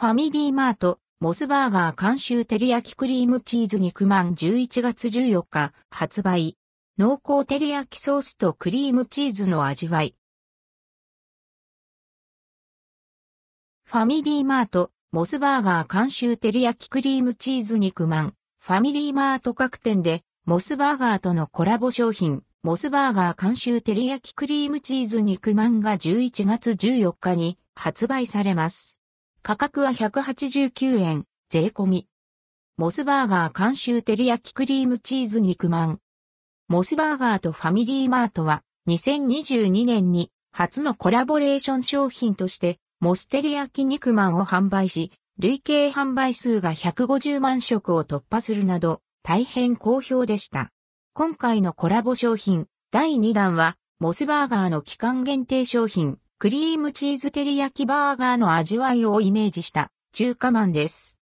ファミリーマート、モスバーガー監修照り焼きクリームチーズ肉まん11月14日発売。濃厚照り焼きソースとクリームチーズの味わい。ファミリーマート、モスバーガー監修照り焼きクリームチーズ肉まん。ファミリーマート各店で、モスバーガーとのコラボ商品、モスバーガー監修照り焼きクリームチーズ肉まんが11月14日に発売されます。価格は189円、税込み。モスバーガー監修照り焼きクリームチーズ肉まん。モスバーガーとファミリーマートは2022年に初のコラボレーション商品としてモステリ焼き肉まんを販売し、累計販売数が150万食を突破するなど大変好評でした。今回のコラボ商品第2弾はモスバーガーの期間限定商品クリームチーズ照り焼きバーガーの味わいをイメージした中華まんです。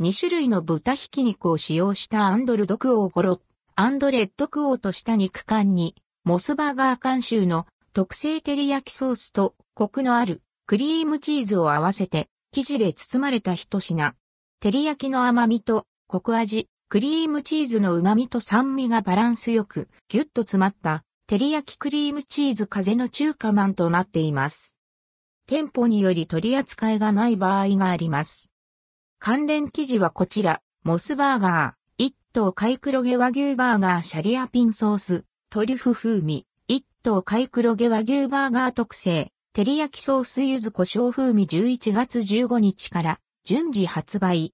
2種類の豚ひき肉を使用したアンドルドクオーゴロ、アンドレッドクオーとした肉感に、モスバーガー監修の特製照り焼きソースとコクのあるクリームチーズを合わせて生地で包まれた一品。照り焼きの甘みとコク味、クリームチーズの旨味と酸味がバランスよくギュッと詰まった照り焼きクリームチーズ風の中華まんとなっています。店舗により取り扱いがない場合があります。関連記事はこちら、モスバーガー、一頭貝黒毛和牛バーガーシャリアピンソース、トリュフ風味、一頭貝黒毛和牛バーガー特製、照り焼きソース柚子胡椒風味11月15日から順次発売。